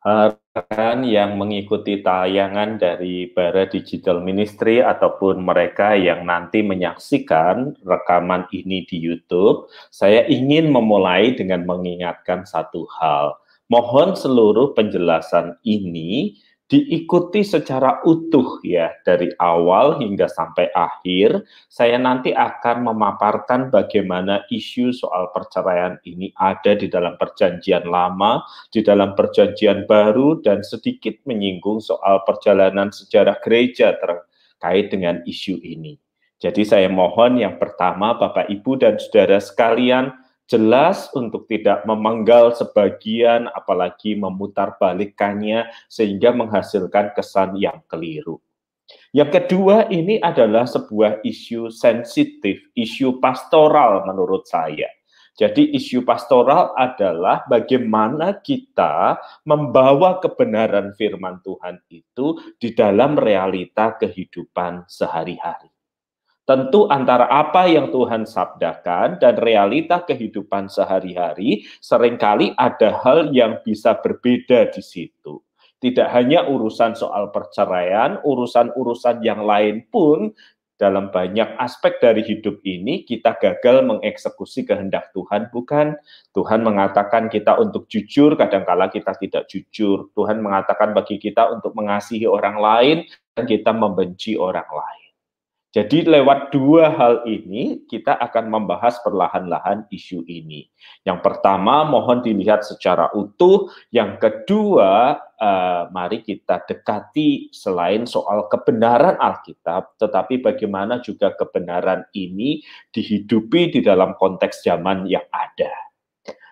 rekan yang mengikuti tayangan dari Bara Digital Ministry ataupun mereka yang nanti menyaksikan rekaman ini di YouTube, saya ingin memulai dengan mengingatkan satu hal. Mohon seluruh penjelasan ini diikuti secara utuh ya dari awal hingga sampai akhir. Saya nanti akan memaparkan bagaimana isu soal perceraian ini ada di dalam perjanjian lama, di dalam perjanjian baru dan sedikit menyinggung soal perjalanan sejarah gereja terkait dengan isu ini. Jadi saya mohon yang pertama Bapak Ibu dan Saudara sekalian jelas untuk tidak memenggal sebagian apalagi memutar balikannya sehingga menghasilkan kesan yang keliru. Yang kedua ini adalah sebuah isu sensitif, isu pastoral menurut saya. Jadi isu pastoral adalah bagaimana kita membawa kebenaran firman Tuhan itu di dalam realita kehidupan sehari-hari. Tentu antara apa yang Tuhan sabdakan dan realita kehidupan sehari-hari sering kali ada hal yang bisa berbeda di situ. Tidak hanya urusan soal perceraian, urusan-urusan yang lain pun dalam banyak aspek dari hidup ini kita gagal mengeksekusi kehendak Tuhan, bukan? Tuhan mengatakan kita untuk jujur, kadangkala kita tidak jujur. Tuhan mengatakan bagi kita untuk mengasihi orang lain dan kita membenci orang lain. Jadi lewat dua hal ini kita akan membahas perlahan-lahan isu ini. Yang pertama mohon dilihat secara utuh, yang kedua uh, mari kita dekati selain soal kebenaran Alkitab, tetapi bagaimana juga kebenaran ini dihidupi di dalam konteks zaman yang ada.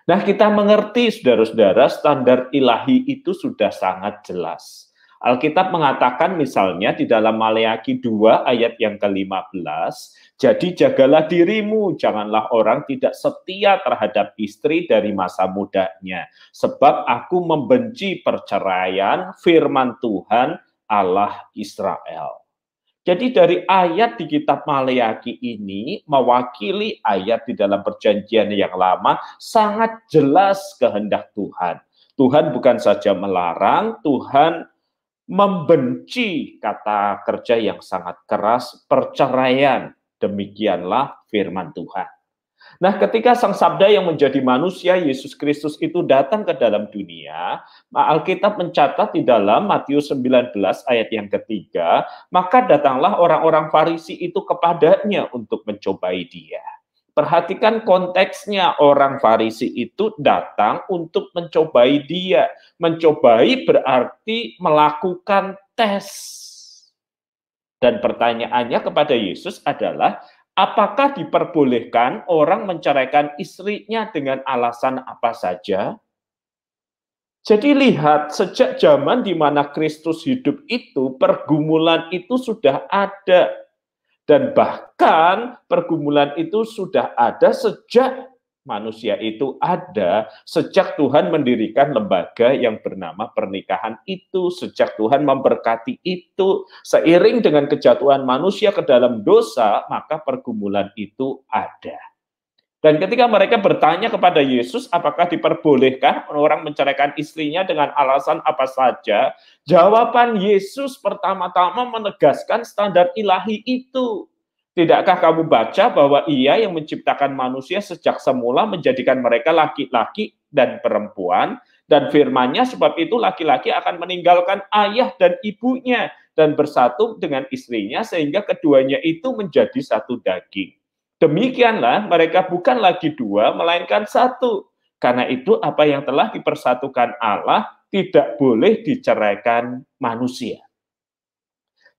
Nah, kita mengerti saudara-saudara standar ilahi itu sudah sangat jelas Alkitab mengatakan misalnya di dalam Maleaki 2 ayat yang ke-15, jadi jagalah dirimu, janganlah orang tidak setia terhadap istri dari masa mudanya, sebab aku membenci perceraian firman Tuhan Allah Israel. Jadi dari ayat di kitab Maleaki ini mewakili ayat di dalam perjanjian yang lama sangat jelas kehendak Tuhan. Tuhan bukan saja melarang, Tuhan membenci kata kerja yang sangat keras, perceraian. Demikianlah firman Tuhan. Nah, ketika Sang Sabda yang menjadi manusia, Yesus Kristus itu datang ke dalam dunia, Alkitab mencatat di dalam Matius 19 ayat yang ketiga, maka datanglah orang-orang Farisi itu kepadanya untuk mencobai dia. Perhatikan konteksnya orang Farisi itu datang untuk mencobai dia. Mencobai berarti melakukan tes. Dan pertanyaannya kepada Yesus adalah, apakah diperbolehkan orang menceraikan istrinya dengan alasan apa saja? Jadi lihat, sejak zaman di mana Kristus hidup itu, pergumulan itu sudah ada dan bahkan pergumulan itu sudah ada sejak manusia itu ada, sejak Tuhan mendirikan lembaga yang bernama pernikahan itu, sejak Tuhan memberkati itu, seiring dengan kejatuhan manusia ke dalam dosa, maka pergumulan itu ada. Dan ketika mereka bertanya kepada Yesus, apakah diperbolehkan orang menceraikan istrinya dengan alasan apa saja? Jawaban Yesus pertama-tama menegaskan standar ilahi itu. Tidakkah kamu baca bahwa ia yang menciptakan manusia sejak semula menjadikan mereka laki-laki dan perempuan, dan firmannya sebab itu laki-laki akan meninggalkan ayah dan ibunya dan bersatu dengan istrinya sehingga keduanya itu menjadi satu daging. Demikianlah mereka bukan lagi dua, melainkan satu. Karena itu apa yang telah dipersatukan Allah tidak boleh diceraikan manusia.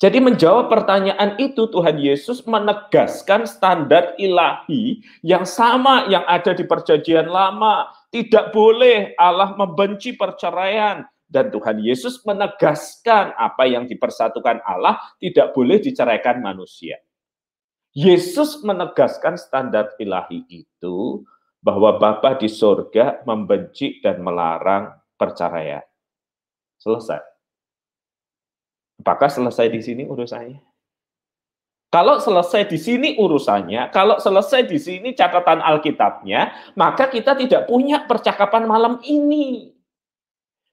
Jadi menjawab pertanyaan itu Tuhan Yesus menegaskan standar ilahi yang sama yang ada di perjanjian lama. Tidak boleh Allah membenci perceraian. Dan Tuhan Yesus menegaskan apa yang dipersatukan Allah tidak boleh diceraikan manusia. Yesus menegaskan standar ilahi itu bahwa Bapa di sorga membenci dan melarang perceraian. Selesai. Apakah selesai di sini urusannya? Kalau selesai di sini urusannya, kalau selesai di sini catatan Alkitabnya, maka kita tidak punya percakapan malam ini.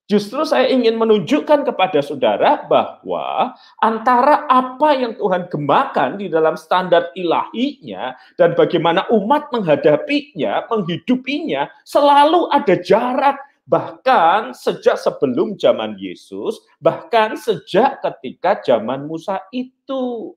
Justru saya ingin menunjukkan kepada saudara bahwa antara apa yang Tuhan gemakan di dalam standar ilahinya dan bagaimana umat menghadapinya, menghidupinya, selalu ada jarak. Bahkan sejak sebelum zaman Yesus, bahkan sejak ketika zaman Musa itu.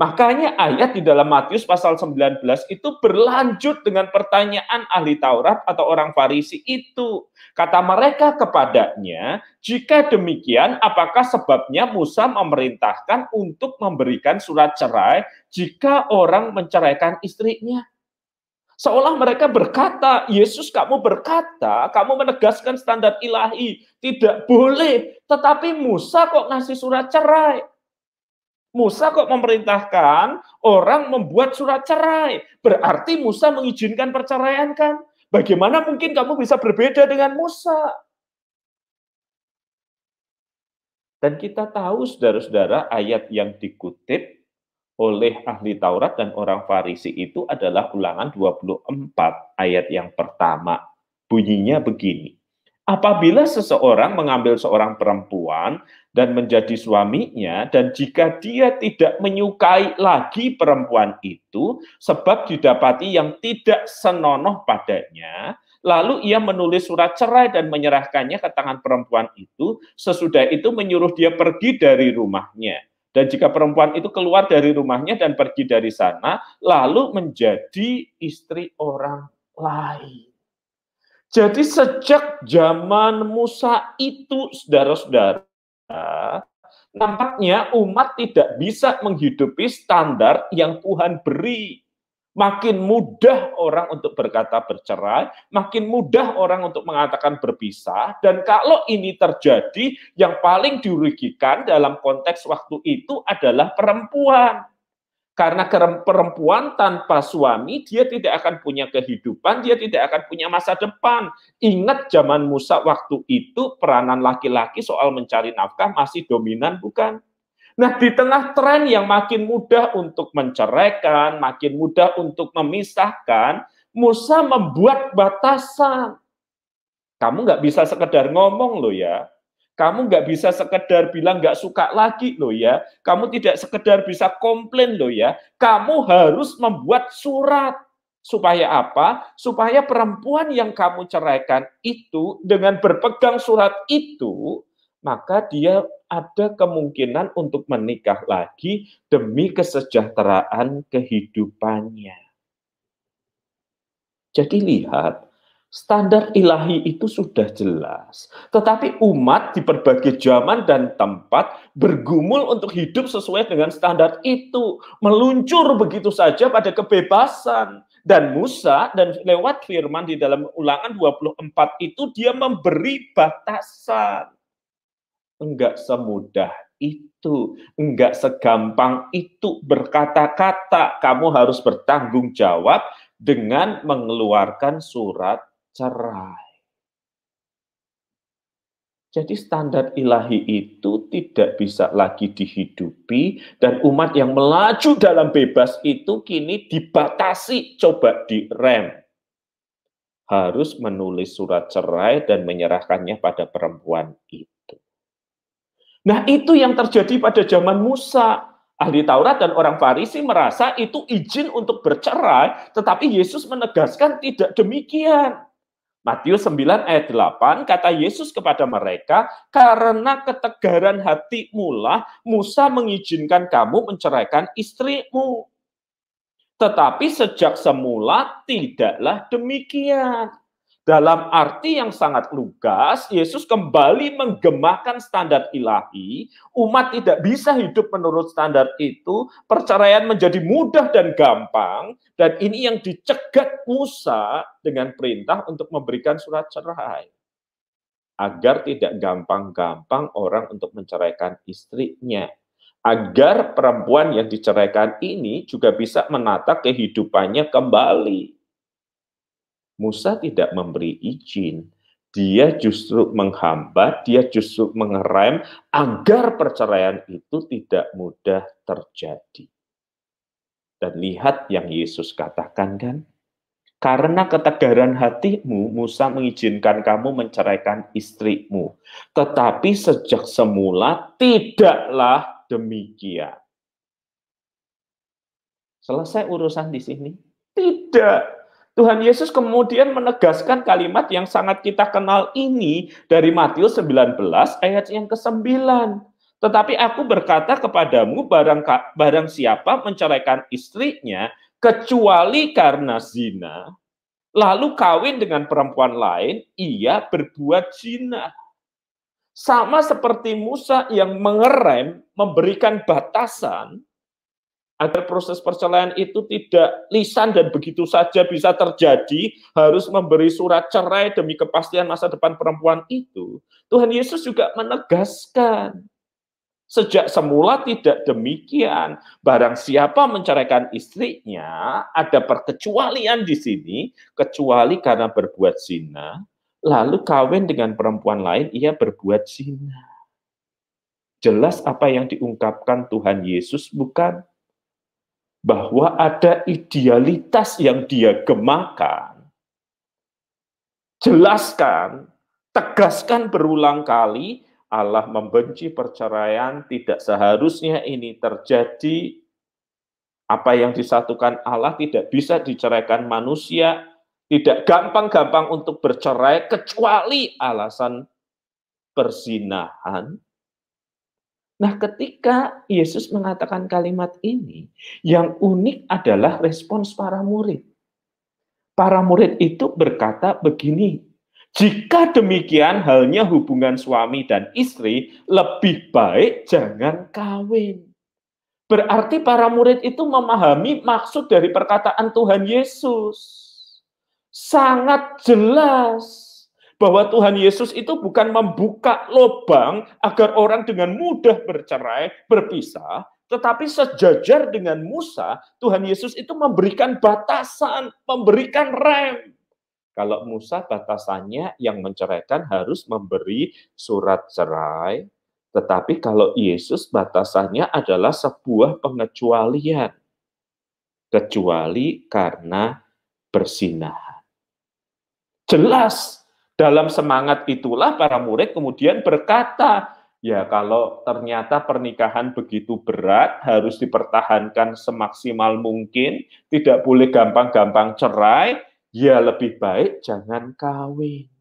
Makanya ayat di dalam Matius pasal 19 itu berlanjut dengan pertanyaan ahli Taurat atau orang Farisi itu. Kata mereka kepadanya, jika demikian apakah sebabnya Musa memerintahkan untuk memberikan surat cerai jika orang menceraikan istrinya? Seolah mereka berkata, Yesus kamu berkata, kamu menegaskan standar ilahi, tidak boleh. Tetapi Musa kok ngasih surat cerai? Musa kok memerintahkan orang membuat surat cerai. Berarti Musa mengizinkan perceraian kan? Bagaimana mungkin kamu bisa berbeda dengan Musa? Dan kita tahu saudara-saudara ayat yang dikutip oleh ahli Taurat dan orang Farisi itu adalah ulangan 24 ayat yang pertama. Bunyinya begini. Apabila seseorang mengambil seorang perempuan dan menjadi suaminya, dan jika dia tidak menyukai lagi perempuan itu, sebab didapati yang tidak senonoh padanya, lalu ia menulis surat cerai dan menyerahkannya ke tangan perempuan itu, sesudah itu menyuruh dia pergi dari rumahnya. Dan jika perempuan itu keluar dari rumahnya dan pergi dari sana, lalu menjadi istri orang lain. Jadi sejak zaman Musa itu, saudara-saudara, nampaknya umat tidak bisa menghidupi standar yang Tuhan beri. Makin mudah orang untuk berkata bercerai, makin mudah orang untuk mengatakan berpisah, dan kalau ini terjadi, yang paling dirugikan dalam konteks waktu itu adalah perempuan. Karena perempuan tanpa suami, dia tidak akan punya kehidupan, dia tidak akan punya masa depan. Ingat zaman Musa waktu itu, peranan laki-laki soal mencari nafkah masih dominan, bukan? Nah, di tengah tren yang makin mudah untuk menceraikan, makin mudah untuk memisahkan, Musa membuat batasan. Kamu nggak bisa sekedar ngomong loh ya, kamu nggak bisa sekedar bilang nggak suka lagi loh ya. Kamu tidak sekedar bisa komplain loh ya. Kamu harus membuat surat. Supaya apa? Supaya perempuan yang kamu ceraikan itu dengan berpegang surat itu, maka dia ada kemungkinan untuk menikah lagi demi kesejahteraan kehidupannya. Jadi lihat, Standar ilahi itu sudah jelas. Tetapi umat di berbagai zaman dan tempat bergumul untuk hidup sesuai dengan standar itu. Meluncur begitu saja pada kebebasan. Dan Musa dan lewat firman di dalam ulangan 24 itu dia memberi batasan. Enggak semudah itu. Enggak segampang itu berkata-kata. Kamu harus bertanggung jawab dengan mengeluarkan surat cerai. Jadi standar ilahi itu tidak bisa lagi dihidupi dan umat yang melaju dalam bebas itu kini dibatasi, coba direm. Harus menulis surat cerai dan menyerahkannya pada perempuan itu. Nah itu yang terjadi pada zaman Musa. Ahli Taurat dan orang Farisi merasa itu izin untuk bercerai, tetapi Yesus menegaskan tidak demikian. Matius 9 ayat 8 kata Yesus kepada mereka, karena ketegaran hati mula Musa mengizinkan kamu menceraikan istrimu. Tetapi sejak semula tidaklah demikian. Dalam arti yang sangat lugas, Yesus kembali menggemakan standar ilahi. Umat tidak bisa hidup menurut standar itu. Perceraian menjadi mudah dan gampang. Dan ini yang dicegat Musa dengan perintah untuk memberikan surat cerai. Agar tidak gampang-gampang orang untuk menceraikan istrinya. Agar perempuan yang diceraikan ini juga bisa menata kehidupannya kembali Musa tidak memberi izin. Dia justru menghambat, dia justru mengerem agar perceraian itu tidak mudah terjadi. Dan lihat yang Yesus katakan kan, Karena ketegaran hatimu, Musa mengizinkan kamu menceraikan istrimu. Tetapi sejak semula tidaklah demikian. Selesai urusan di sini? Tidak. Tuhan Yesus kemudian menegaskan kalimat yang sangat kita kenal ini dari Matius 19 ayat yang ke-9. Tetapi aku berkata kepadamu barang barang siapa menceraikan istrinya kecuali karena zina, lalu kawin dengan perempuan lain, ia berbuat zina. Sama seperti Musa yang mengerem, memberikan batasan, agar proses perceraian itu tidak lisan dan begitu saja bisa terjadi, harus memberi surat cerai demi kepastian masa depan perempuan itu. Tuhan Yesus juga menegaskan Sejak semula tidak demikian. Barang siapa menceraikan istrinya, ada perkecualian di sini, kecuali karena berbuat zina, lalu kawin dengan perempuan lain, ia berbuat zina. Jelas apa yang diungkapkan Tuhan Yesus bukan bahwa ada idealitas yang dia gemakan. Jelaskan, tegaskan berulang kali Allah membenci perceraian, tidak seharusnya ini terjadi. Apa yang disatukan Allah tidak bisa diceraikan manusia, tidak gampang-gampang untuk bercerai kecuali alasan persinahan. Nah, ketika Yesus mengatakan kalimat ini, yang unik adalah respons para murid. Para murid itu berkata begini, jika demikian halnya hubungan suami dan istri, lebih baik jangan kawin. Berarti para murid itu memahami maksud dari perkataan Tuhan Yesus. Sangat jelas bahwa Tuhan Yesus itu bukan membuka lubang agar orang dengan mudah bercerai, berpisah, tetapi sejajar dengan Musa, Tuhan Yesus itu memberikan batasan, memberikan rem kalau Musa batasannya yang menceraikan harus memberi surat cerai, tetapi kalau Yesus batasannya adalah sebuah pengecualian. Kecuali karena bersinahan. Jelas dalam semangat itulah para murid kemudian berkata, ya kalau ternyata pernikahan begitu berat harus dipertahankan semaksimal mungkin, tidak boleh gampang-gampang cerai, ya lebih baik jangan kawin.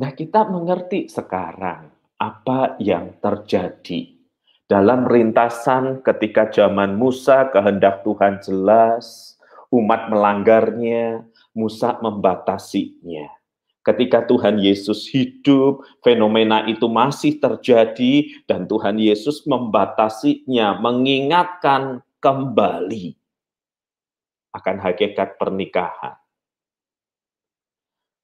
Nah, kita mengerti sekarang apa yang terjadi dalam rintasan ketika zaman Musa kehendak Tuhan jelas, umat melanggarnya, Musa membatasinya. Ketika Tuhan Yesus hidup, fenomena itu masih terjadi dan Tuhan Yesus membatasinya, mengingatkan kembali akan hakikat pernikahan.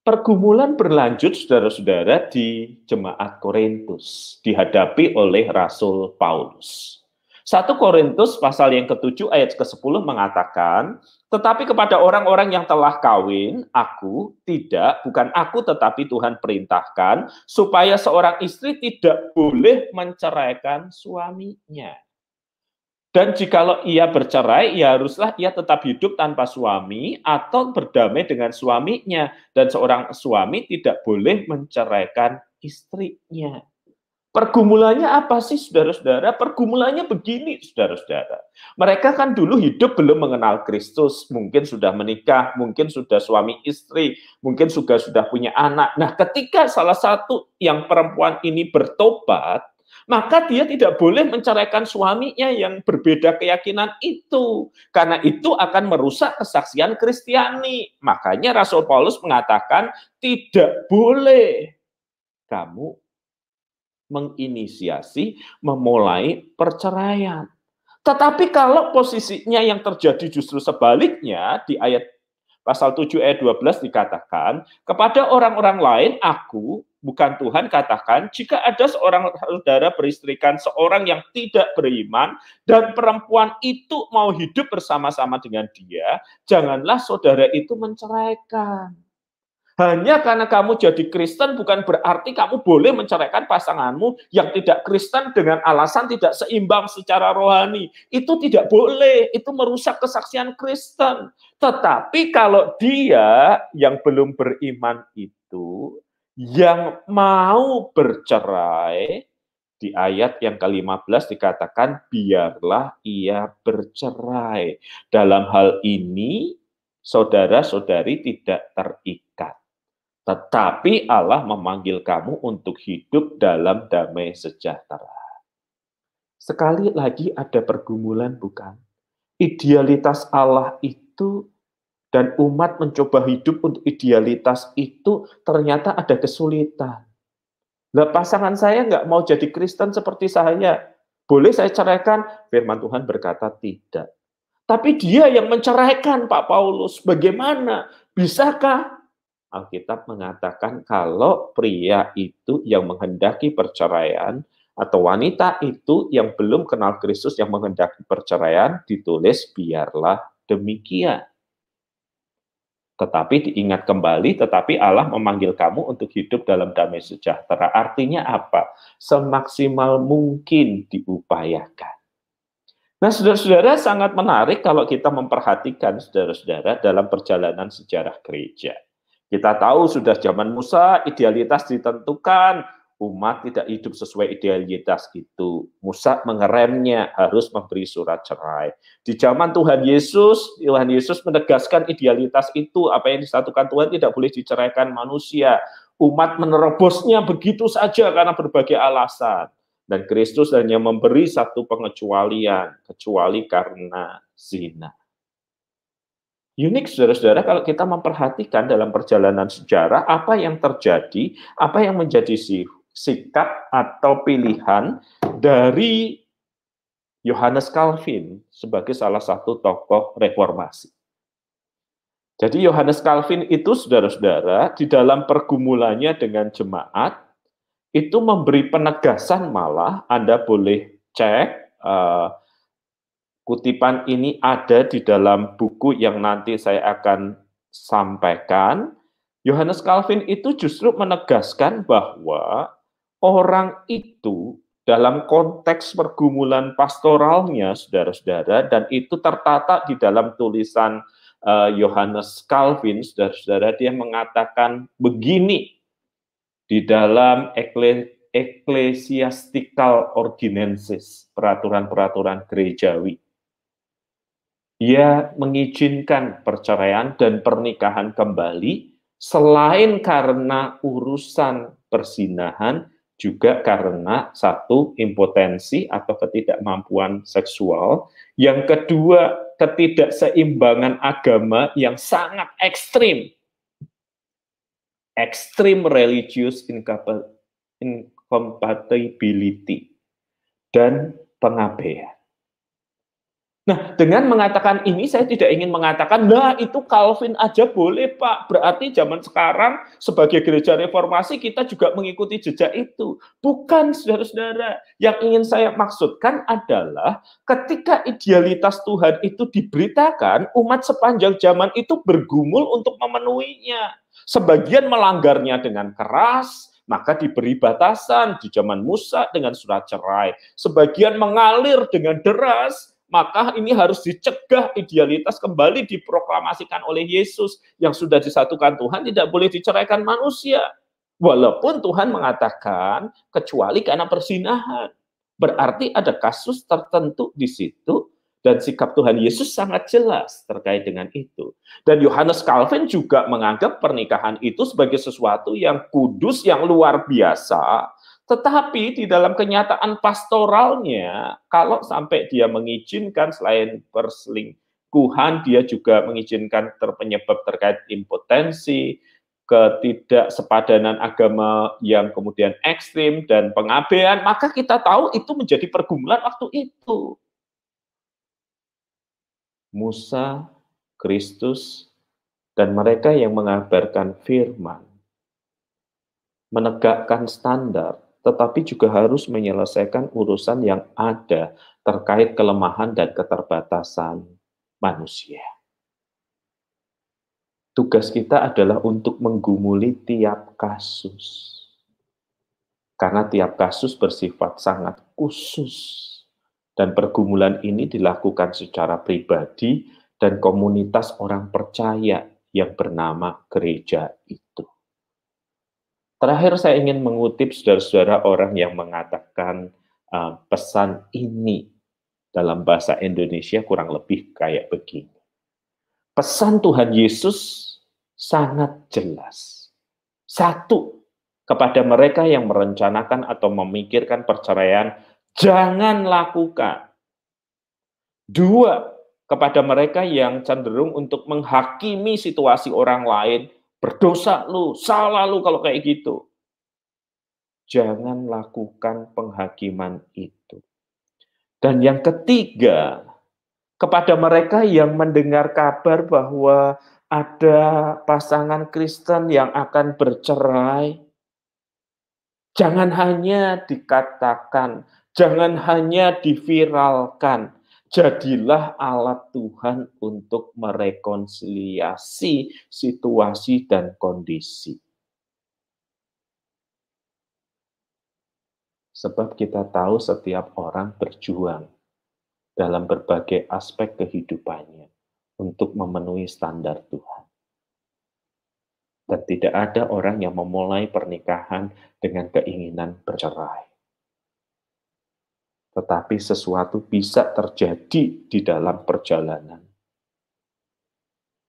Pergumulan berlanjut, saudara-saudara, di jemaat Korintus, dihadapi oleh Rasul Paulus. 1 Korintus pasal yang ke-7 ayat ke-10 mengatakan, tetapi kepada orang-orang yang telah kawin, aku tidak, bukan aku tetapi Tuhan perintahkan, supaya seorang istri tidak boleh menceraikan suaminya. Dan jikalau ia bercerai, ya haruslah ia tetap hidup tanpa suami atau berdamai dengan suaminya. Dan seorang suami tidak boleh menceraikan istrinya. Pergumulannya apa sih, saudara-saudara? Pergumulannya begini, saudara-saudara. Mereka kan dulu hidup belum mengenal Kristus, mungkin sudah menikah, mungkin sudah suami istri, mungkin juga sudah punya anak. Nah, ketika salah satu yang perempuan ini bertobat, maka dia tidak boleh menceraikan suaminya yang berbeda keyakinan itu. Karena itu akan merusak kesaksian Kristiani. Makanya Rasul Paulus mengatakan tidak boleh kamu menginisiasi, memulai perceraian. Tetapi kalau posisinya yang terjadi justru sebaliknya, di ayat pasal 7 ayat 12 dikatakan, kepada orang-orang lain aku bukan Tuhan katakan, jika ada seorang saudara beristrikan seorang yang tidak beriman dan perempuan itu mau hidup bersama-sama dengan dia, janganlah saudara itu menceraikan. Hanya karena kamu jadi Kristen bukan berarti kamu boleh menceraikan pasanganmu yang tidak Kristen dengan alasan tidak seimbang secara rohani. Itu tidak boleh, itu merusak kesaksian Kristen. Tetapi kalau dia yang belum beriman itu, yang mau bercerai, di ayat yang ke-15 dikatakan biarlah ia bercerai. Dalam hal ini saudara-saudari tidak terikat. Tetapi Allah memanggil kamu untuk hidup dalam damai sejahtera. Sekali lagi ada pergumulan bukan? Idealitas Allah itu dan umat mencoba hidup untuk idealitas itu ternyata ada kesulitan. Lah pasangan saya nggak mau jadi Kristen seperti saya. Boleh saya ceraikan? Firman Tuhan berkata tidak. Tapi dia yang menceraikan Pak Paulus. Bagaimana? Bisakah? Alkitab mengatakan kalau pria itu yang menghendaki perceraian atau wanita itu yang belum kenal Kristus yang menghendaki perceraian ditulis biarlah demikian. Tetapi diingat kembali, tetapi Allah memanggil kamu untuk hidup dalam damai sejahtera. Artinya apa? Semaksimal mungkin diupayakan. Nah, saudara-saudara sangat menarik kalau kita memperhatikan saudara-saudara dalam perjalanan sejarah gereja. Kita tahu sudah zaman Musa idealitas ditentukan, umat tidak hidup sesuai idealitas itu. Musa mengeremnya harus memberi surat cerai. Di zaman Tuhan Yesus, Tuhan Yesus menegaskan idealitas itu apa yang disatukan Tuhan tidak boleh diceraikan manusia. Umat menerobosnya begitu saja karena berbagai alasan. Dan Kristus hanya memberi satu pengecualian, kecuali karena zina. Unik saudara-saudara kalau kita memperhatikan dalam perjalanan sejarah apa yang terjadi, apa yang menjadi sikap atau pilihan dari Yohanes Calvin sebagai salah satu tokoh reformasi. Jadi Yohanes Calvin itu saudara-saudara di dalam pergumulannya dengan jemaat itu memberi penegasan malah Anda boleh cek uh, Kutipan ini ada di dalam buku yang nanti saya akan sampaikan. Yohanes Calvin itu justru menegaskan bahwa orang itu dalam konteks pergumulan pastoralnya, saudara-saudara, dan itu tertata di dalam tulisan Yohanes uh, Calvin, saudara-saudara, dia mengatakan begini di dalam Ecclesiastical Ordinances, peraturan-peraturan gerejawi ia mengizinkan perceraian dan pernikahan kembali selain karena urusan persinahan juga karena satu impotensi atau ketidakmampuan seksual, yang kedua ketidakseimbangan agama yang sangat ekstrim, ekstrim religious incompatibility dan pengabaian. Nah, dengan mengatakan ini, saya tidak ingin mengatakan, nah itu Calvin aja boleh Pak. Berarti zaman sekarang sebagai gereja reformasi kita juga mengikuti jejak itu. Bukan, saudara-saudara. Yang ingin saya maksudkan adalah ketika idealitas Tuhan itu diberitakan, umat sepanjang zaman itu bergumul untuk memenuhinya. Sebagian melanggarnya dengan keras, maka diberi batasan di zaman Musa dengan surat cerai. Sebagian mengalir dengan deras, maka ini harus dicegah idealitas kembali diproklamasikan oleh Yesus yang sudah disatukan Tuhan tidak boleh diceraikan manusia. Walaupun Tuhan mengatakan kecuali karena persinahan. Berarti ada kasus tertentu di situ dan sikap Tuhan Yesus sangat jelas terkait dengan itu. Dan Yohanes Calvin juga menganggap pernikahan itu sebagai sesuatu yang kudus, yang luar biasa, tetapi di dalam kenyataan pastoralnya, kalau sampai dia mengizinkan selain perselingkuhan, dia juga mengizinkan terpenyebab terkait impotensi, ketidaksepadanan agama yang kemudian ekstrim dan pengabaian, maka kita tahu itu menjadi pergumulan waktu itu. Musa, Kristus, dan mereka yang mengabarkan firman menegakkan standar tetapi juga harus menyelesaikan urusan yang ada terkait kelemahan dan keterbatasan manusia. Tugas kita adalah untuk menggumuli tiap kasus. Karena tiap kasus bersifat sangat khusus. Dan pergumulan ini dilakukan secara pribadi dan komunitas orang percaya yang bernama gereja itu. Terakhir saya ingin mengutip saudara-saudara orang yang mengatakan uh, pesan ini dalam bahasa Indonesia kurang lebih kayak begini. Pesan Tuhan Yesus sangat jelas. Satu, kepada mereka yang merencanakan atau memikirkan perceraian, jangan lakukan. Dua, kepada mereka yang cenderung untuk menghakimi situasi orang lain, berdosa lu, salah lu kalau kayak gitu. Jangan lakukan penghakiman itu. Dan yang ketiga, kepada mereka yang mendengar kabar bahwa ada pasangan Kristen yang akan bercerai, jangan hanya dikatakan, jangan hanya diviralkan, jadilah alat Tuhan untuk merekonsiliasi situasi dan kondisi. Sebab kita tahu setiap orang berjuang dalam berbagai aspek kehidupannya untuk memenuhi standar Tuhan. Dan tidak ada orang yang memulai pernikahan dengan keinginan bercerai. Tetapi sesuatu bisa terjadi di dalam perjalanan.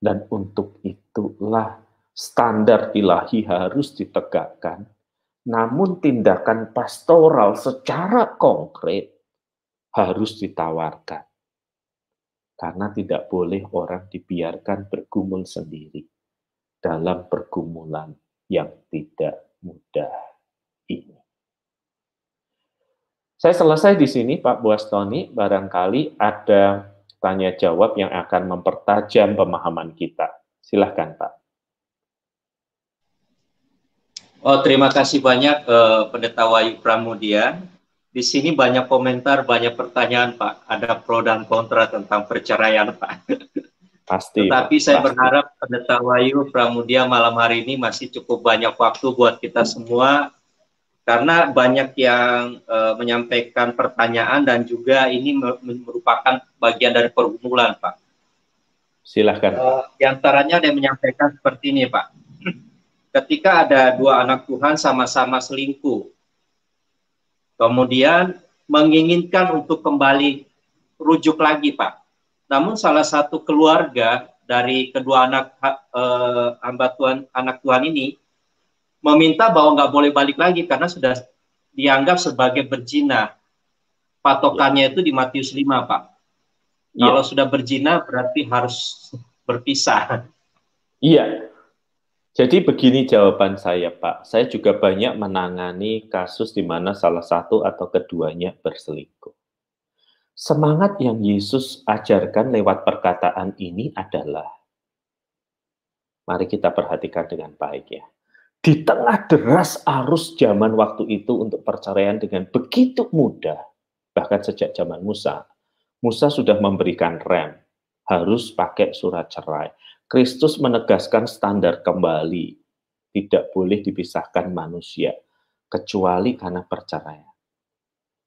Dan untuk itulah standar ilahi harus ditegakkan namun tindakan pastoral secara konkret harus ditawarkan. Karena tidak boleh orang dibiarkan bergumul sendiri dalam pergumulan yang tidak mudah ini. Saya selesai di sini Pak Buas Tony, barangkali ada tanya jawab yang akan mempertajam pemahaman kita. Silahkan Pak. Oh, terima kasih banyak uh, Pendeta Wayu Pramudia. Di sini banyak komentar, banyak pertanyaan, Pak. Ada pro dan kontra tentang perceraian, Pak. Pasti. Tetapi saya pasti. berharap Pendeta Wayu Pramudia malam hari ini masih cukup banyak waktu buat kita semua karena banyak yang uh, menyampaikan pertanyaan dan juga ini merupakan bagian dari pergumulan, Pak. Silahkan. Uh, di antaranya ada yang menyampaikan seperti ini, Pak ketika ada dua anak Tuhan sama-sama selingkuh. Kemudian menginginkan untuk kembali rujuk lagi, Pak. Namun salah satu keluarga dari kedua anak eh, hamba Tuhan, anak Tuhan ini meminta bahwa nggak boleh balik lagi karena sudah dianggap sebagai berzina. Patokannya ya. itu di Matius 5, Pak. Ya. Kalau sudah berzina berarti harus berpisah. Iya, jadi begini jawaban saya, Pak. Saya juga banyak menangani kasus di mana salah satu atau keduanya berselingkuh. Semangat yang Yesus ajarkan lewat perkataan ini adalah, mari kita perhatikan dengan baik ya. Di tengah deras arus zaman waktu itu untuk perceraian dengan begitu mudah, bahkan sejak zaman Musa, Musa sudah memberikan rem, harus pakai surat cerai Kristus menegaskan standar kembali, tidak boleh dipisahkan manusia, kecuali karena perceraian.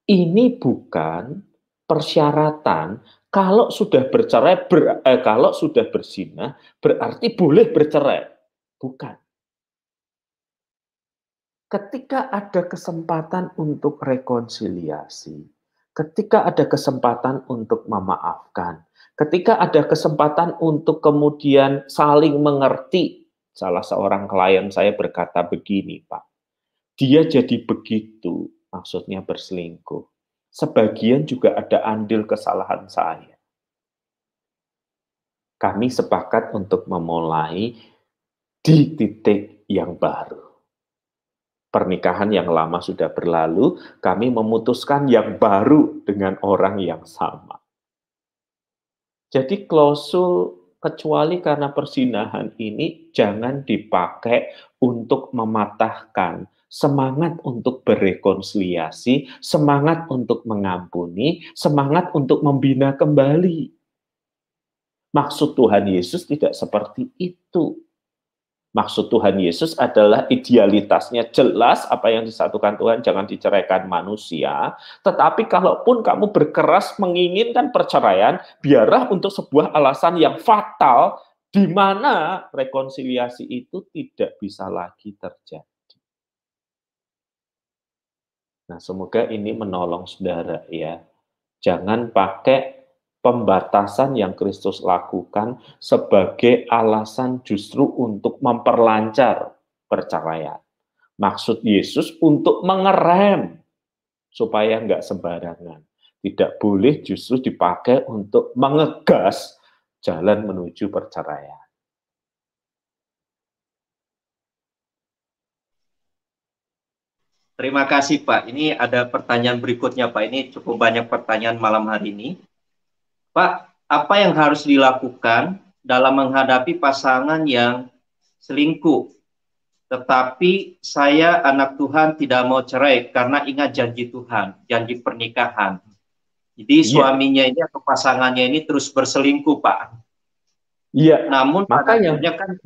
Ini bukan persyaratan kalau sudah bercerai, ber, eh, kalau sudah berzina, berarti boleh bercerai. Bukan. Ketika ada kesempatan untuk rekonsiliasi, ketika ada kesempatan untuk memaafkan, ketika ada kesempatan untuk kemudian saling mengerti, salah seorang klien saya berkata begini, Pak, dia jadi begitu, maksudnya berselingkuh. Sebagian juga ada andil kesalahan saya. Kami sepakat untuk memulai di titik yang baru. Pernikahan yang lama sudah berlalu, kami memutuskan yang baru dengan orang yang sama jadi klausul kecuali karena persinahan ini jangan dipakai untuk mematahkan semangat untuk berrekonsiliasi, semangat untuk mengampuni, semangat untuk membina kembali. Maksud Tuhan Yesus tidak seperti itu. Maksud Tuhan Yesus adalah idealitasnya jelas apa yang disatukan Tuhan jangan diceraikan manusia. Tetapi kalaupun kamu berkeras menginginkan perceraian, biarlah untuk sebuah alasan yang fatal di mana rekonsiliasi itu tidak bisa lagi terjadi. Nah, semoga ini menolong saudara ya. Jangan pakai pembatasan yang Kristus lakukan sebagai alasan justru untuk memperlancar perceraian. Maksud Yesus untuk mengerem supaya nggak sembarangan. Tidak boleh justru dipakai untuk mengegas jalan menuju perceraian. Terima kasih Pak. Ini ada pertanyaan berikutnya Pak. Ini cukup banyak pertanyaan malam hari ini. Pak, apa yang harus dilakukan dalam menghadapi pasangan yang selingkuh? Tetapi saya anak Tuhan tidak mau cerai karena ingat janji Tuhan, janji pernikahan. Jadi yeah. suaminya ini atau pasangannya ini terus berselingkuh, Pak. Iya. Namun makanya kan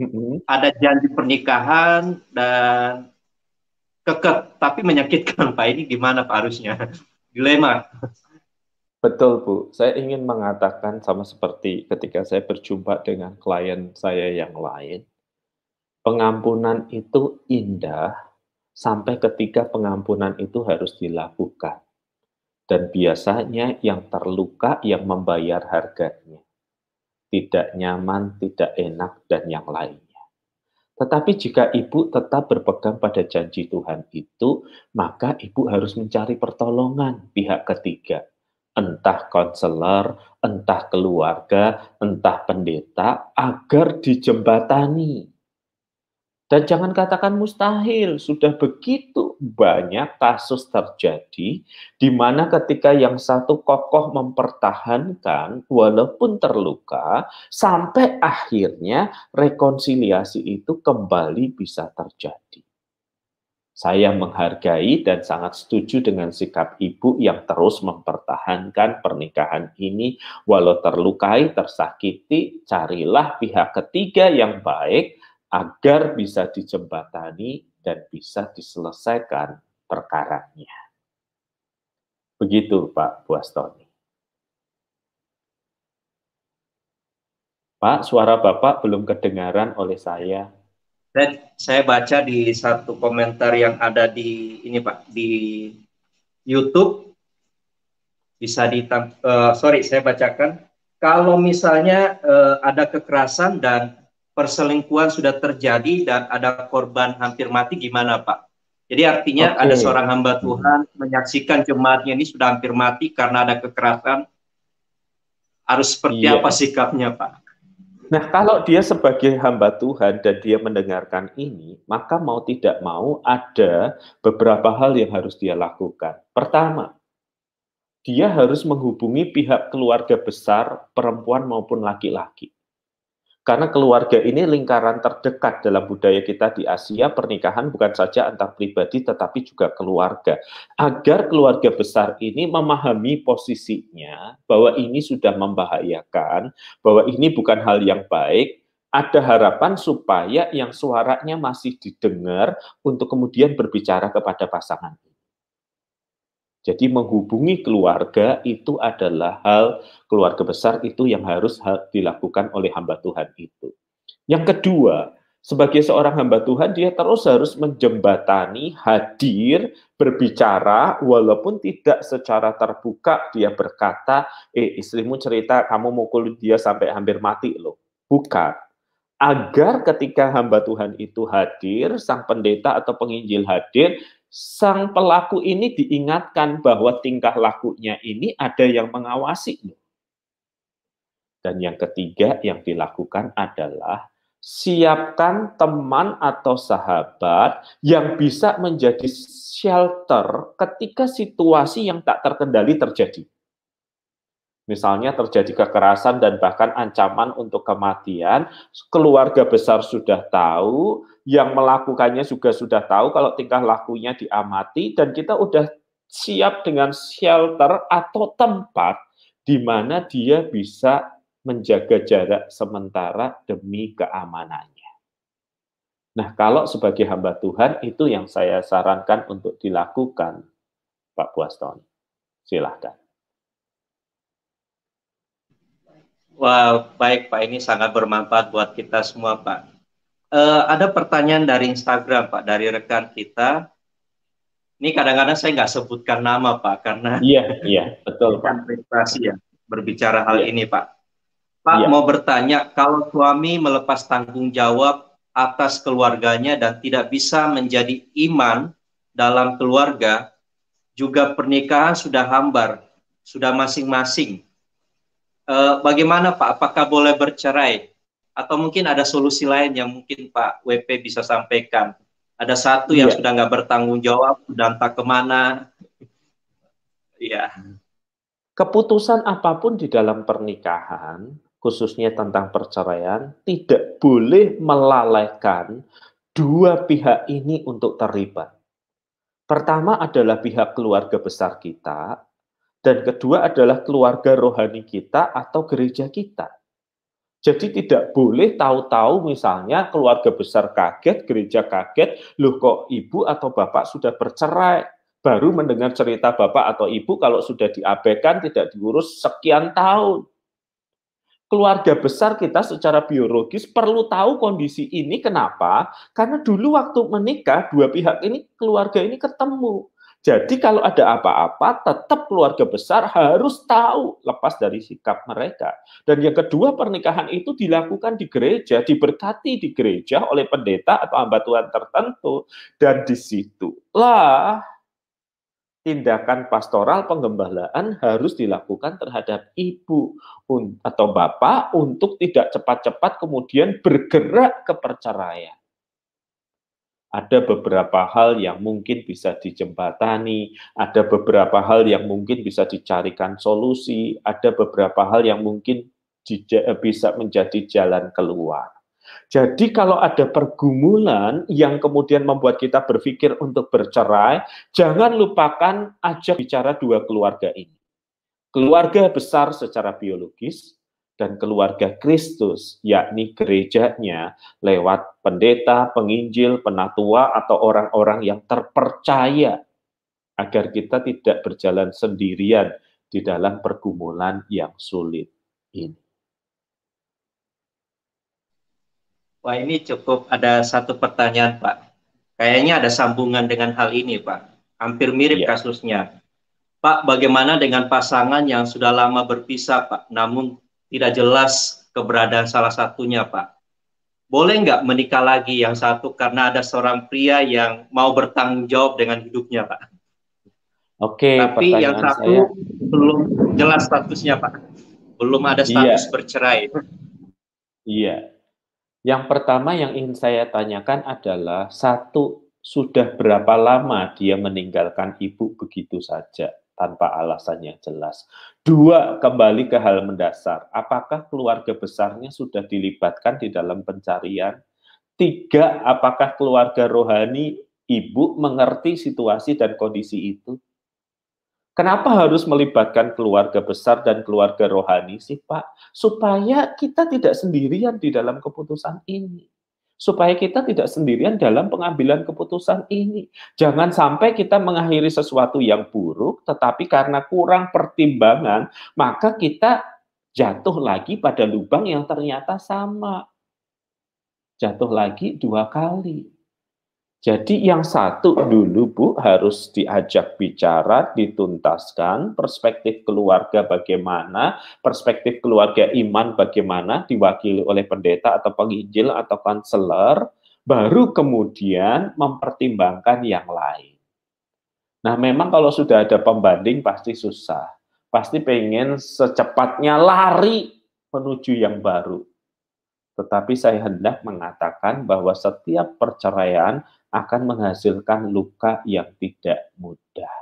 ada janji pernikahan dan kekeh, tapi menyakitkan, Pak. Ini gimana Pak harusnya? Dilema. Betul, Bu. Saya ingin mengatakan sama seperti ketika saya berjumpa dengan klien saya yang lain, pengampunan itu indah sampai ketika pengampunan itu harus dilakukan. Dan biasanya yang terluka yang membayar harganya. Tidak nyaman, tidak enak, dan yang lainnya. Tetapi jika ibu tetap berpegang pada janji Tuhan itu, maka ibu harus mencari pertolongan pihak ketiga entah konselor, entah keluarga, entah pendeta, agar dijembatani. Dan jangan katakan mustahil, sudah begitu banyak kasus terjadi di mana ketika yang satu kokoh mempertahankan walaupun terluka sampai akhirnya rekonsiliasi itu kembali bisa terjadi. Saya menghargai dan sangat setuju dengan sikap ibu yang terus mempertahankan pernikahan ini. Walau terlukai, tersakiti, carilah pihak ketiga yang baik agar bisa dijembatani dan bisa diselesaikan perkaranya. Begitu Pak Buastoni. Pak, suara Bapak belum kedengaran oleh saya. Dan saya baca di satu komentar yang ada di ini Pak di YouTube bisa di uh, eh, sorry saya bacakan kalau misalnya uh, ada kekerasan dan perselingkuhan sudah terjadi dan ada korban hampir mati gimana Pak? Jadi artinya okay. ada seorang hamba Tuhan menyaksikan jemaatnya ini sudah hampir mati karena ada kekerasan. Harus seperti yeah. apa sikapnya Pak? Nah, kalau dia sebagai hamba Tuhan dan dia mendengarkan ini, maka mau tidak mau ada beberapa hal yang harus dia lakukan. Pertama, dia harus menghubungi pihak keluarga besar, perempuan maupun laki-laki. Karena keluarga ini lingkaran terdekat dalam budaya kita di Asia, pernikahan bukan saja antar pribadi tetapi juga keluarga. Agar keluarga besar ini memahami posisinya bahwa ini sudah membahayakan, bahwa ini bukan hal yang baik, ada harapan supaya yang suaranya masih didengar untuk kemudian berbicara kepada pasangan jadi menghubungi keluarga itu adalah hal keluarga besar itu yang harus dilakukan oleh hamba Tuhan itu. Yang kedua, sebagai seorang hamba Tuhan dia terus harus menjembatani, hadir, berbicara walaupun tidak secara terbuka dia berkata, "Eh, istrimu cerita kamu mukul dia sampai hampir mati loh." Bukan. Agar ketika hamba Tuhan itu hadir, sang pendeta atau penginjil hadir, sang pelaku ini diingatkan bahwa tingkah lakunya ini ada yang mengawasi. Dan yang ketiga yang dilakukan adalah siapkan teman atau sahabat yang bisa menjadi shelter ketika situasi yang tak terkendali terjadi. Misalnya terjadi kekerasan dan bahkan ancaman untuk kematian, keluarga besar sudah tahu, yang melakukannya juga sudah tahu kalau tingkah lakunya diamati dan kita udah siap dengan shelter atau tempat di mana dia bisa menjaga jarak sementara demi keamanannya. Nah, kalau sebagai hamba Tuhan itu yang saya sarankan untuk dilakukan, Pak Buaston. Silahkan. Wah, baik Pak, ini sangat bermanfaat buat kita semua Pak. Uh, ada pertanyaan dari Instagram Pak, dari rekan kita. Ini kadang-kadang saya nggak sebutkan nama Pak, karena iya, iya, betul Pak. Prestasi ya, berbicara hal iya. ini Pak. Pak iya. mau bertanya, kalau suami melepas tanggung jawab atas keluarganya dan tidak bisa menjadi iman dalam keluarga, juga pernikahan sudah hambar, sudah masing-masing Uh, bagaimana Pak? Apakah boleh bercerai? Atau mungkin ada solusi lain yang mungkin Pak WP bisa sampaikan? Ada satu yang ya. sudah nggak bertanggung jawab, sudah entah ke mana. Iya. Keputusan apa pun di dalam pernikahan, khususnya tentang perceraian, tidak boleh melalaikan dua pihak ini untuk terlibat. Pertama adalah pihak keluarga besar kita, dan kedua adalah keluarga rohani kita atau gereja kita. Jadi tidak boleh tahu-tahu misalnya keluarga besar kaget, gereja kaget, loh kok ibu atau bapak sudah bercerai, baru mendengar cerita bapak atau ibu kalau sudah diabaikan tidak diurus sekian tahun. Keluarga besar kita secara biologis perlu tahu kondisi ini kenapa? Karena dulu waktu menikah dua pihak ini keluarga ini ketemu jadi kalau ada apa-apa, tetap keluarga besar harus tahu lepas dari sikap mereka. Dan yang kedua, pernikahan itu dilakukan di gereja, diberkati di gereja oleh pendeta atau hamba Tuhan tertentu. Dan di situlah tindakan pastoral pengembalaan harus dilakukan terhadap ibu atau bapak untuk tidak cepat-cepat kemudian bergerak ke perceraian ada beberapa hal yang mungkin bisa dijembatani, ada beberapa hal yang mungkin bisa dicarikan solusi, ada beberapa hal yang mungkin eh, bisa menjadi jalan keluar. Jadi kalau ada pergumulan yang kemudian membuat kita berpikir untuk bercerai, jangan lupakan ajak bicara dua keluarga ini. Keluarga besar secara biologis, dan keluarga Kristus, yakni gerejanya, lewat pendeta, penginjil, penatua, atau orang-orang yang terpercaya, agar kita tidak berjalan sendirian di dalam pergumulan yang sulit ini. Wah ini cukup ada satu pertanyaan Pak. Kayaknya ada sambungan dengan hal ini Pak. Hampir mirip ya. kasusnya. Pak, bagaimana dengan pasangan yang sudah lama berpisah Pak, namun tidak jelas keberadaan salah satunya, Pak. Boleh nggak menikah lagi yang satu karena ada seorang pria yang mau bertanggung jawab dengan hidupnya, Pak? Oke, tapi yang satu saya... belum jelas statusnya, Pak. Belum ada status iya. bercerai. Iya. Yang pertama yang ingin saya tanyakan adalah satu sudah berapa lama dia meninggalkan ibu begitu saja? Tanpa alasan yang jelas. Dua, kembali ke hal mendasar. Apakah keluarga besarnya sudah dilibatkan di dalam pencarian? Tiga, apakah keluarga rohani ibu mengerti situasi dan kondisi itu? Kenapa harus melibatkan keluarga besar dan keluarga rohani sih Pak? Supaya kita tidak sendirian di dalam keputusan ini supaya kita tidak sendirian dalam pengambilan keputusan ini. Jangan sampai kita mengakhiri sesuatu yang buruk, tetapi karena kurang pertimbangan, maka kita jatuh lagi pada lubang yang ternyata sama. Jatuh lagi dua kali. Jadi yang satu dulu Bu harus diajak bicara, dituntaskan, perspektif keluarga bagaimana, perspektif keluarga iman bagaimana, diwakili oleh pendeta atau penginjil atau konselor, baru kemudian mempertimbangkan yang lain. Nah memang kalau sudah ada pembanding pasti susah, pasti pengen secepatnya lari menuju yang baru. Tetapi saya hendak mengatakan bahwa setiap perceraian akan menghasilkan luka yang tidak mudah.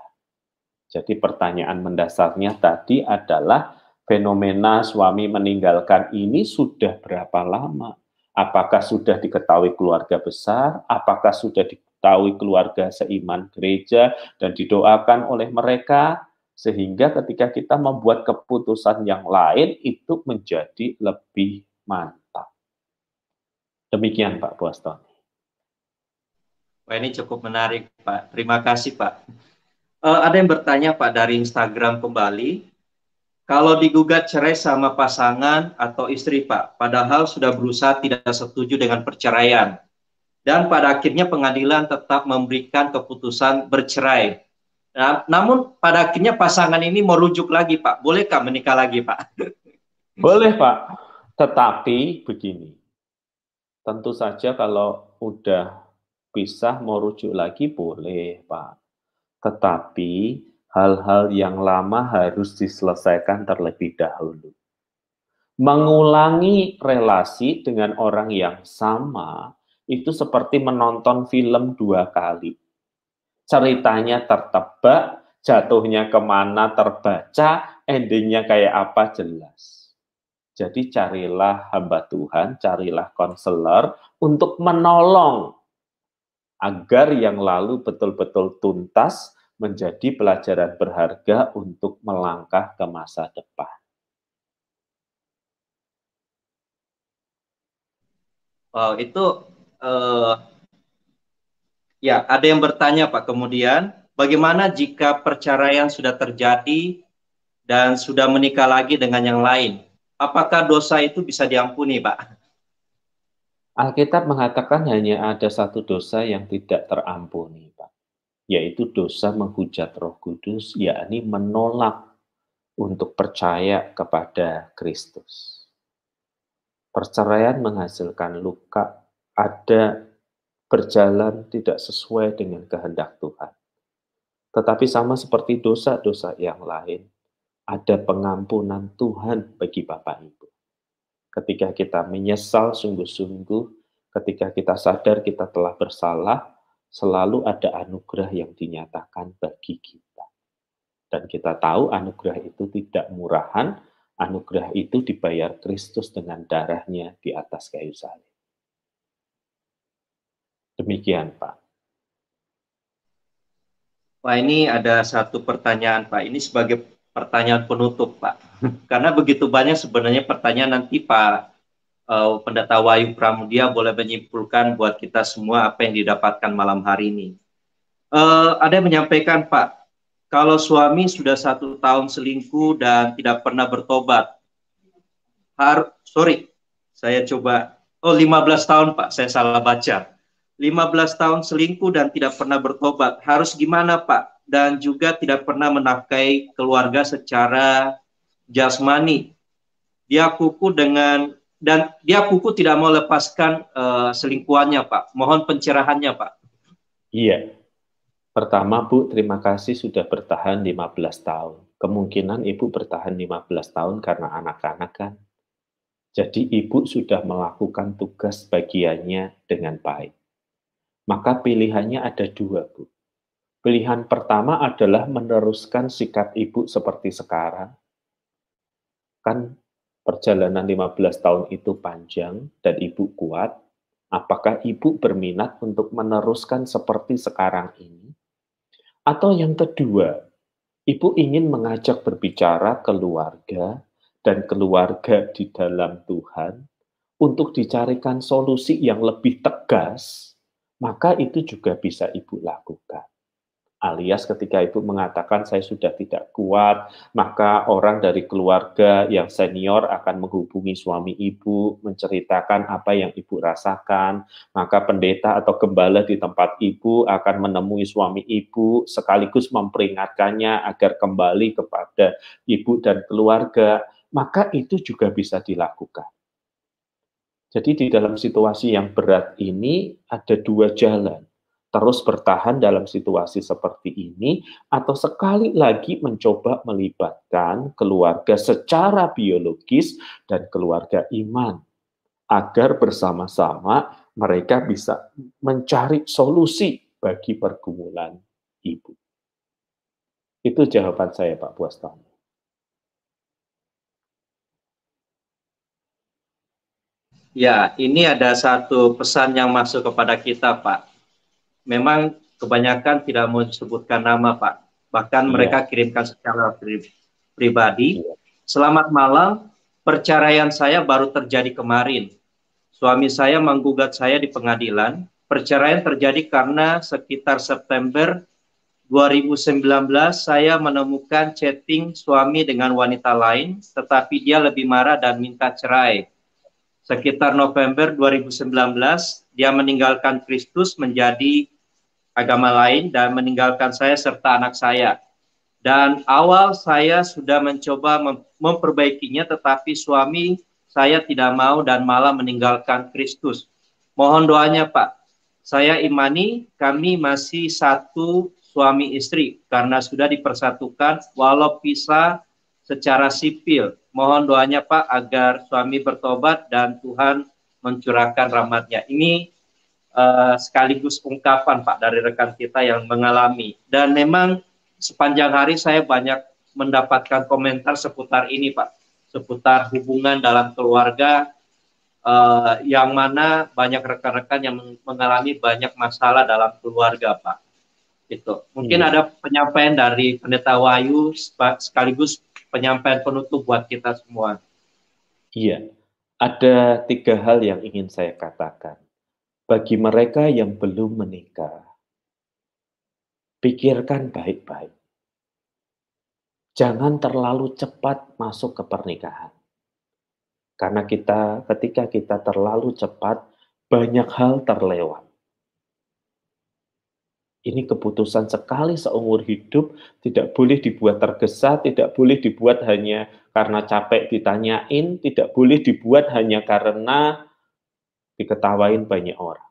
Jadi pertanyaan mendasarnya tadi adalah fenomena suami meninggalkan ini sudah berapa lama? Apakah sudah diketahui keluarga besar? Apakah sudah diketahui keluarga seiman gereja dan didoakan oleh mereka? Sehingga ketika kita membuat keputusan yang lain itu menjadi lebih mantap. Demikian Pak Boston. Wah ini cukup menarik Pak. Terima kasih Pak. Uh, ada yang bertanya Pak dari Instagram kembali. Kalau digugat cerai sama pasangan atau istri Pak, padahal sudah berusaha tidak setuju dengan perceraian. Dan pada akhirnya pengadilan tetap memberikan keputusan bercerai. Nah, namun pada akhirnya pasangan ini merujuk lagi Pak. Bolehkah menikah lagi Pak? Boleh Pak. Tetapi begini. Tentu saja kalau udah pisah mau rujuk lagi boleh, Pak. Tetapi hal-hal yang lama harus diselesaikan terlebih dahulu. Mengulangi relasi dengan orang yang sama itu seperti menonton film dua kali. Ceritanya tertebak, jatuhnya ke mana terbaca, endingnya kayak apa jelas. Jadi carilah hamba Tuhan, carilah konselor untuk menolong agar yang lalu betul-betul tuntas menjadi pelajaran berharga untuk melangkah ke masa depan. Wow, itu uh, ya ada yang bertanya Pak kemudian bagaimana jika perceraian sudah terjadi dan sudah menikah lagi dengan yang lain? Apakah dosa itu bisa diampuni, Pak? Alkitab mengatakan hanya ada satu dosa yang tidak terampuni, Pak, yaitu dosa menghujat Roh Kudus, yakni menolak untuk percaya kepada Kristus. Perceraian menghasilkan luka, ada berjalan tidak sesuai dengan kehendak Tuhan. Tetapi sama seperti dosa-dosa yang lain, ada pengampunan Tuhan bagi Bapak Ibu ketika kita menyesal sungguh-sungguh, ketika kita sadar kita telah bersalah, selalu ada anugerah yang dinyatakan bagi kita. Dan kita tahu anugerah itu tidak murahan, anugerah itu dibayar Kristus dengan darahnya di atas kayu salib. Demikian, Pak. Pak, ini ada satu pertanyaan, Pak. Ini sebagai pertanyaan penutup, Pak. Karena begitu banyak sebenarnya pertanyaan nanti Pak uh, Pendeta Wayu Pramudia boleh menyimpulkan buat kita semua apa yang didapatkan malam hari ini. Uh, ada yang menyampaikan, Pak, kalau suami sudah satu tahun selingkuh dan tidak pernah bertobat, har sorry, saya coba, oh 15 tahun Pak, saya salah baca. 15 tahun selingkuh dan tidak pernah bertobat, harus gimana Pak? dan juga tidak pernah menafkahi keluarga secara jasmani. Dia kuku dengan dan dia kuku tidak mau lepaskan uh, selingkuhannya, Pak. Mohon pencerahannya, Pak. Iya. Pertama, Bu, terima kasih sudah bertahan 15 tahun. Kemungkinan Ibu bertahan 15 tahun karena anak-anak kan. Jadi Ibu sudah melakukan tugas bagiannya dengan baik. Maka pilihannya ada dua, Bu Pilihan pertama adalah meneruskan sikap ibu seperti sekarang. Kan perjalanan 15 tahun itu panjang dan ibu kuat. Apakah ibu berminat untuk meneruskan seperti sekarang ini? Atau yang kedua, ibu ingin mengajak berbicara keluarga dan keluarga di dalam Tuhan untuk dicarikan solusi yang lebih tegas, maka itu juga bisa ibu lakukan. Alias ketika ibu mengatakan saya sudah tidak kuat, maka orang dari keluarga yang senior akan menghubungi suami ibu, menceritakan apa yang ibu rasakan. Maka pendeta atau gembala di tempat ibu akan menemui suami ibu sekaligus memperingatkannya agar kembali kepada ibu dan keluarga. Maka itu juga bisa dilakukan. Jadi di dalam situasi yang berat ini ada dua jalan terus bertahan dalam situasi seperti ini, atau sekali lagi mencoba melibatkan keluarga secara biologis dan keluarga iman, agar bersama-sama mereka bisa mencari solusi bagi pergumulan ibu. Itu jawaban saya, Pak Buastami. Ya, ini ada satu pesan yang masuk kepada kita, Pak memang kebanyakan tidak mau disebutkan nama Pak. Bahkan yeah. mereka kirimkan secara pri pribadi. Yeah. Selamat malam, perceraian saya baru terjadi kemarin. Suami saya menggugat saya di pengadilan perceraian terjadi karena sekitar September 2019 saya menemukan chatting suami dengan wanita lain, tetapi dia lebih marah dan minta cerai. Sekitar November 2019, dia meninggalkan Kristus menjadi agama lain dan meninggalkan saya serta anak saya. Dan awal saya sudah mencoba mem memperbaikinya, tetapi suami saya tidak mau dan malah meninggalkan Kristus. Mohon doanya Pak. Saya imani kami masih satu suami istri karena sudah dipersatukan walau pisah secara sipil. Mohon doanya Pak agar suami bertobat dan Tuhan mencurahkan rahmatnya. Ini uh, sekaligus ungkapan Pak dari rekan kita yang mengalami. Dan memang sepanjang hari saya banyak mendapatkan komentar seputar ini Pak. Seputar hubungan dalam keluarga uh, yang mana banyak rekan-rekan yang mengalami banyak masalah dalam keluarga Pak Gitu. Mungkin hmm. ada penyampaian dari Pendeta Wahyu sekaligus penyampaian penutup buat kita semua. Iya, ada tiga hal yang ingin saya katakan. Bagi mereka yang belum menikah, pikirkan baik-baik. Jangan terlalu cepat masuk ke pernikahan. Karena kita ketika kita terlalu cepat, banyak hal terlewat. Ini keputusan sekali seumur hidup, tidak boleh dibuat tergesa, tidak boleh dibuat hanya karena capek ditanyain, tidak boleh dibuat hanya karena diketawain banyak orang.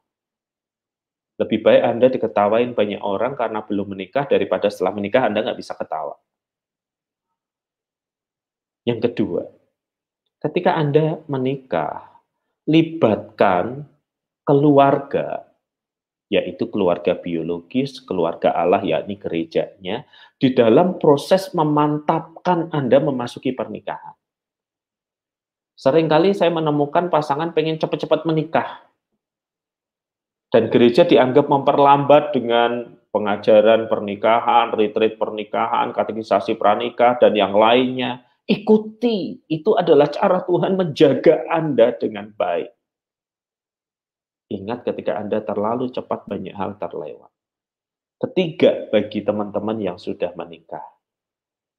Lebih baik Anda diketawain banyak orang karena belum menikah daripada setelah menikah Anda nggak bisa ketawa. Yang kedua, ketika Anda menikah, libatkan keluarga yaitu keluarga biologis, keluarga Allah yakni gerejanya, di dalam proses memantapkan Anda memasuki pernikahan. Seringkali saya menemukan pasangan pengen cepat-cepat menikah. Dan gereja dianggap memperlambat dengan pengajaran pernikahan, retreat pernikahan, katekisasi pranikah, dan yang lainnya. Ikuti, itu adalah cara Tuhan menjaga Anda dengan baik. Ingat ketika Anda terlalu cepat banyak hal terlewat. Ketiga, bagi teman-teman yang sudah menikah.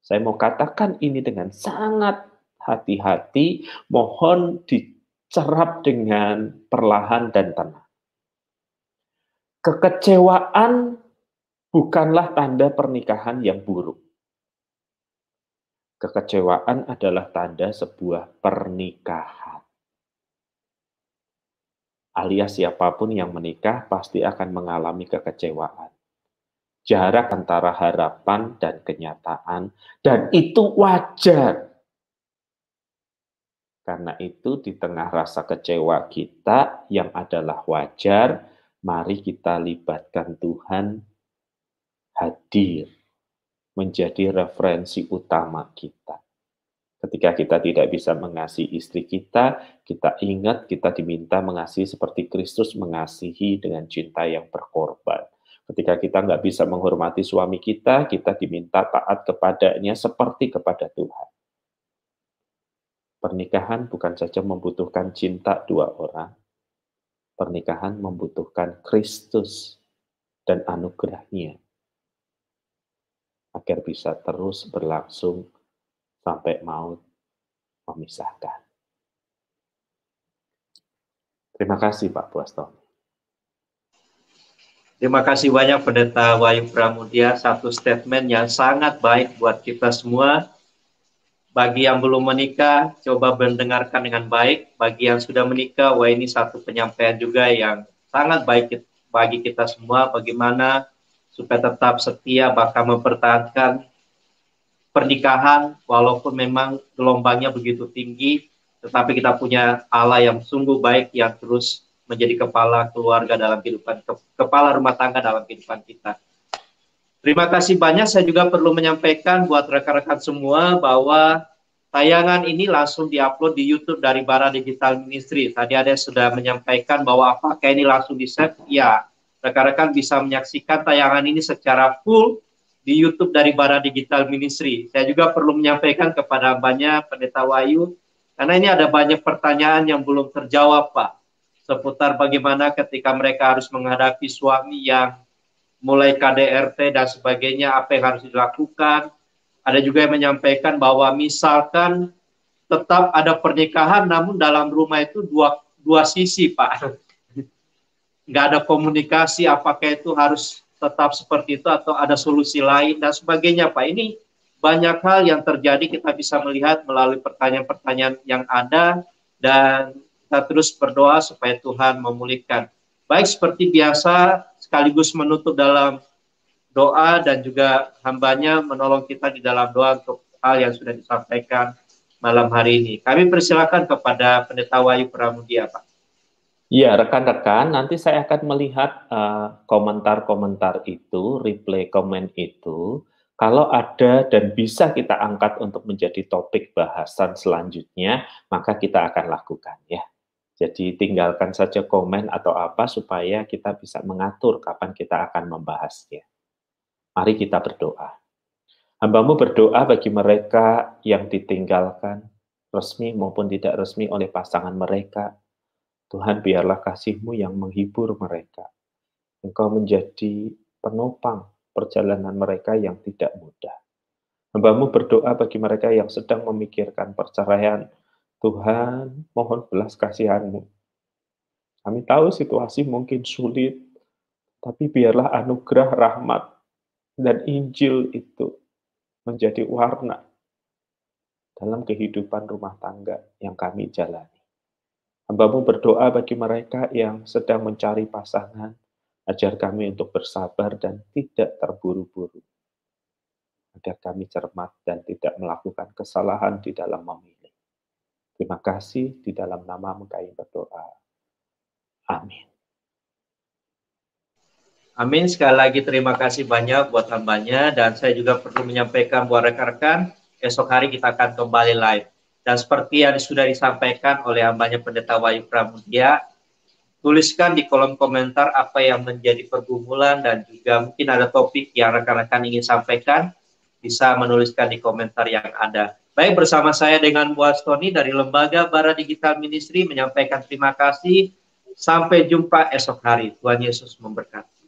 Saya mau katakan ini dengan sangat hati-hati, mohon dicerap dengan perlahan dan tenang. Kekecewaan bukanlah tanda pernikahan yang buruk. Kekecewaan adalah tanda sebuah pernikahan alias siapa pun yang menikah pasti akan mengalami kekecewaan. Jarak antara harapan dan kenyataan, dan itu wajar. Karena itu, di tengah rasa kecewa kita yang adalah wajar, mari kita libatkan Tuhan hadir menjadi referensi utama kita. Ketika kita tidak bisa mengasihi istri kita, kita ingat kita diminta mengasihi seperti Kristus mengasihi dengan cinta yang berkorban. Ketika kita nggak bisa menghormati suami kita, kita diminta taat kepadanya seperti kepada Tuhan. Pernikahan bukan saja membutuhkan cinta dua orang, pernikahan membutuhkan Kristus dan anugerahnya agar bisa terus berlangsung sampai maut memisahkan. Terima kasih Pak Buasto. Terima kasih banyak Pendeta Wayu Pramudia, satu statement yang sangat baik buat kita semua. Bagi yang belum menikah, coba mendengarkan dengan baik. Bagi yang sudah menikah, wah ini satu penyampaian juga yang sangat baik bagi kita semua. Bagaimana supaya tetap setia, bahkan mempertahankan pernikahan walaupun memang gelombangnya begitu tinggi tetapi kita punya Allah yang sungguh baik yang terus menjadi kepala keluarga dalam kehidupan kepala rumah tangga dalam kehidupan kita. Terima kasih banyak saya juga perlu menyampaikan buat rekan-rekan semua bahwa tayangan ini langsung diupload di YouTube dari Bara Digital Ministry. Tadi ada yang sudah menyampaikan bahwa apakah ini langsung di-save? Ya, rekan-rekan bisa menyaksikan tayangan ini secara full di YouTube dari Bara Digital Ministry. Saya juga perlu menyampaikan kepada banyak pendeta Wayu, karena ini ada banyak pertanyaan yang belum terjawab, Pak. seputar bagaimana ketika mereka harus menghadapi suami yang mulai KDRT dan sebagainya, apa yang harus dilakukan. Ada juga yang menyampaikan bahwa misalkan tetap ada pernikahan, namun dalam rumah itu dua, dua sisi, Pak. Nggak ada komunikasi, apakah itu harus tetap seperti itu atau ada solusi lain dan sebagainya, Pak. Ini banyak hal yang terjadi kita bisa melihat melalui pertanyaan-pertanyaan yang ada dan kita terus berdoa supaya Tuhan memulihkan. Baik seperti biasa, sekaligus menutup dalam doa dan juga hambanya menolong kita di dalam doa untuk hal yang sudah disampaikan malam hari ini. Kami persilakan kepada Pendeta Wahyu Pramudia, Pak. Ya, rekan-rekan, nanti saya akan melihat uh, komentar-komentar uh, itu, replay komen itu. Kalau ada dan bisa kita angkat untuk menjadi topik bahasan selanjutnya, maka kita akan lakukan ya. Jadi tinggalkan saja komen atau apa supaya kita bisa mengatur kapan kita akan membahasnya. Mari kita berdoa. Hambamu berdoa bagi mereka yang ditinggalkan, resmi maupun tidak resmi oleh pasangan mereka. Tuhan biarlah kasihmu yang menghibur mereka. Engkau menjadi penopang perjalanan mereka yang tidak mudah. Hambamu berdoa bagi mereka yang sedang memikirkan perceraian, Tuhan, mohon belas kasihanmu. Kami tahu situasi mungkin sulit, tapi biarlah anugerah rahmat dan Injil itu menjadi warna dalam kehidupan rumah tangga yang kami jalani. Hambamu berdoa bagi mereka yang sedang mencari pasangan, ajar kami untuk bersabar dan tidak terburu-buru. Agar kami cermat dan tidak melakukan kesalahan di dalam memilih. Terima kasih di dalam nama kami berdoa. Amin. Amin. Sekali lagi terima kasih banyak buat hambanya dan saya juga perlu menyampaikan buat rekan-rekan esok hari kita akan kembali live. Dan seperti yang sudah disampaikan oleh hambanya Pendeta Wahyu Pramudia, tuliskan di kolom komentar apa yang menjadi pergumulan dan juga mungkin ada topik yang rekan-rekan ingin sampaikan, bisa menuliskan di komentar yang ada. Baik, bersama saya dengan Bu Astoni dari Lembaga Bara Digital Ministry menyampaikan terima kasih. Sampai jumpa esok hari. Tuhan Yesus memberkati.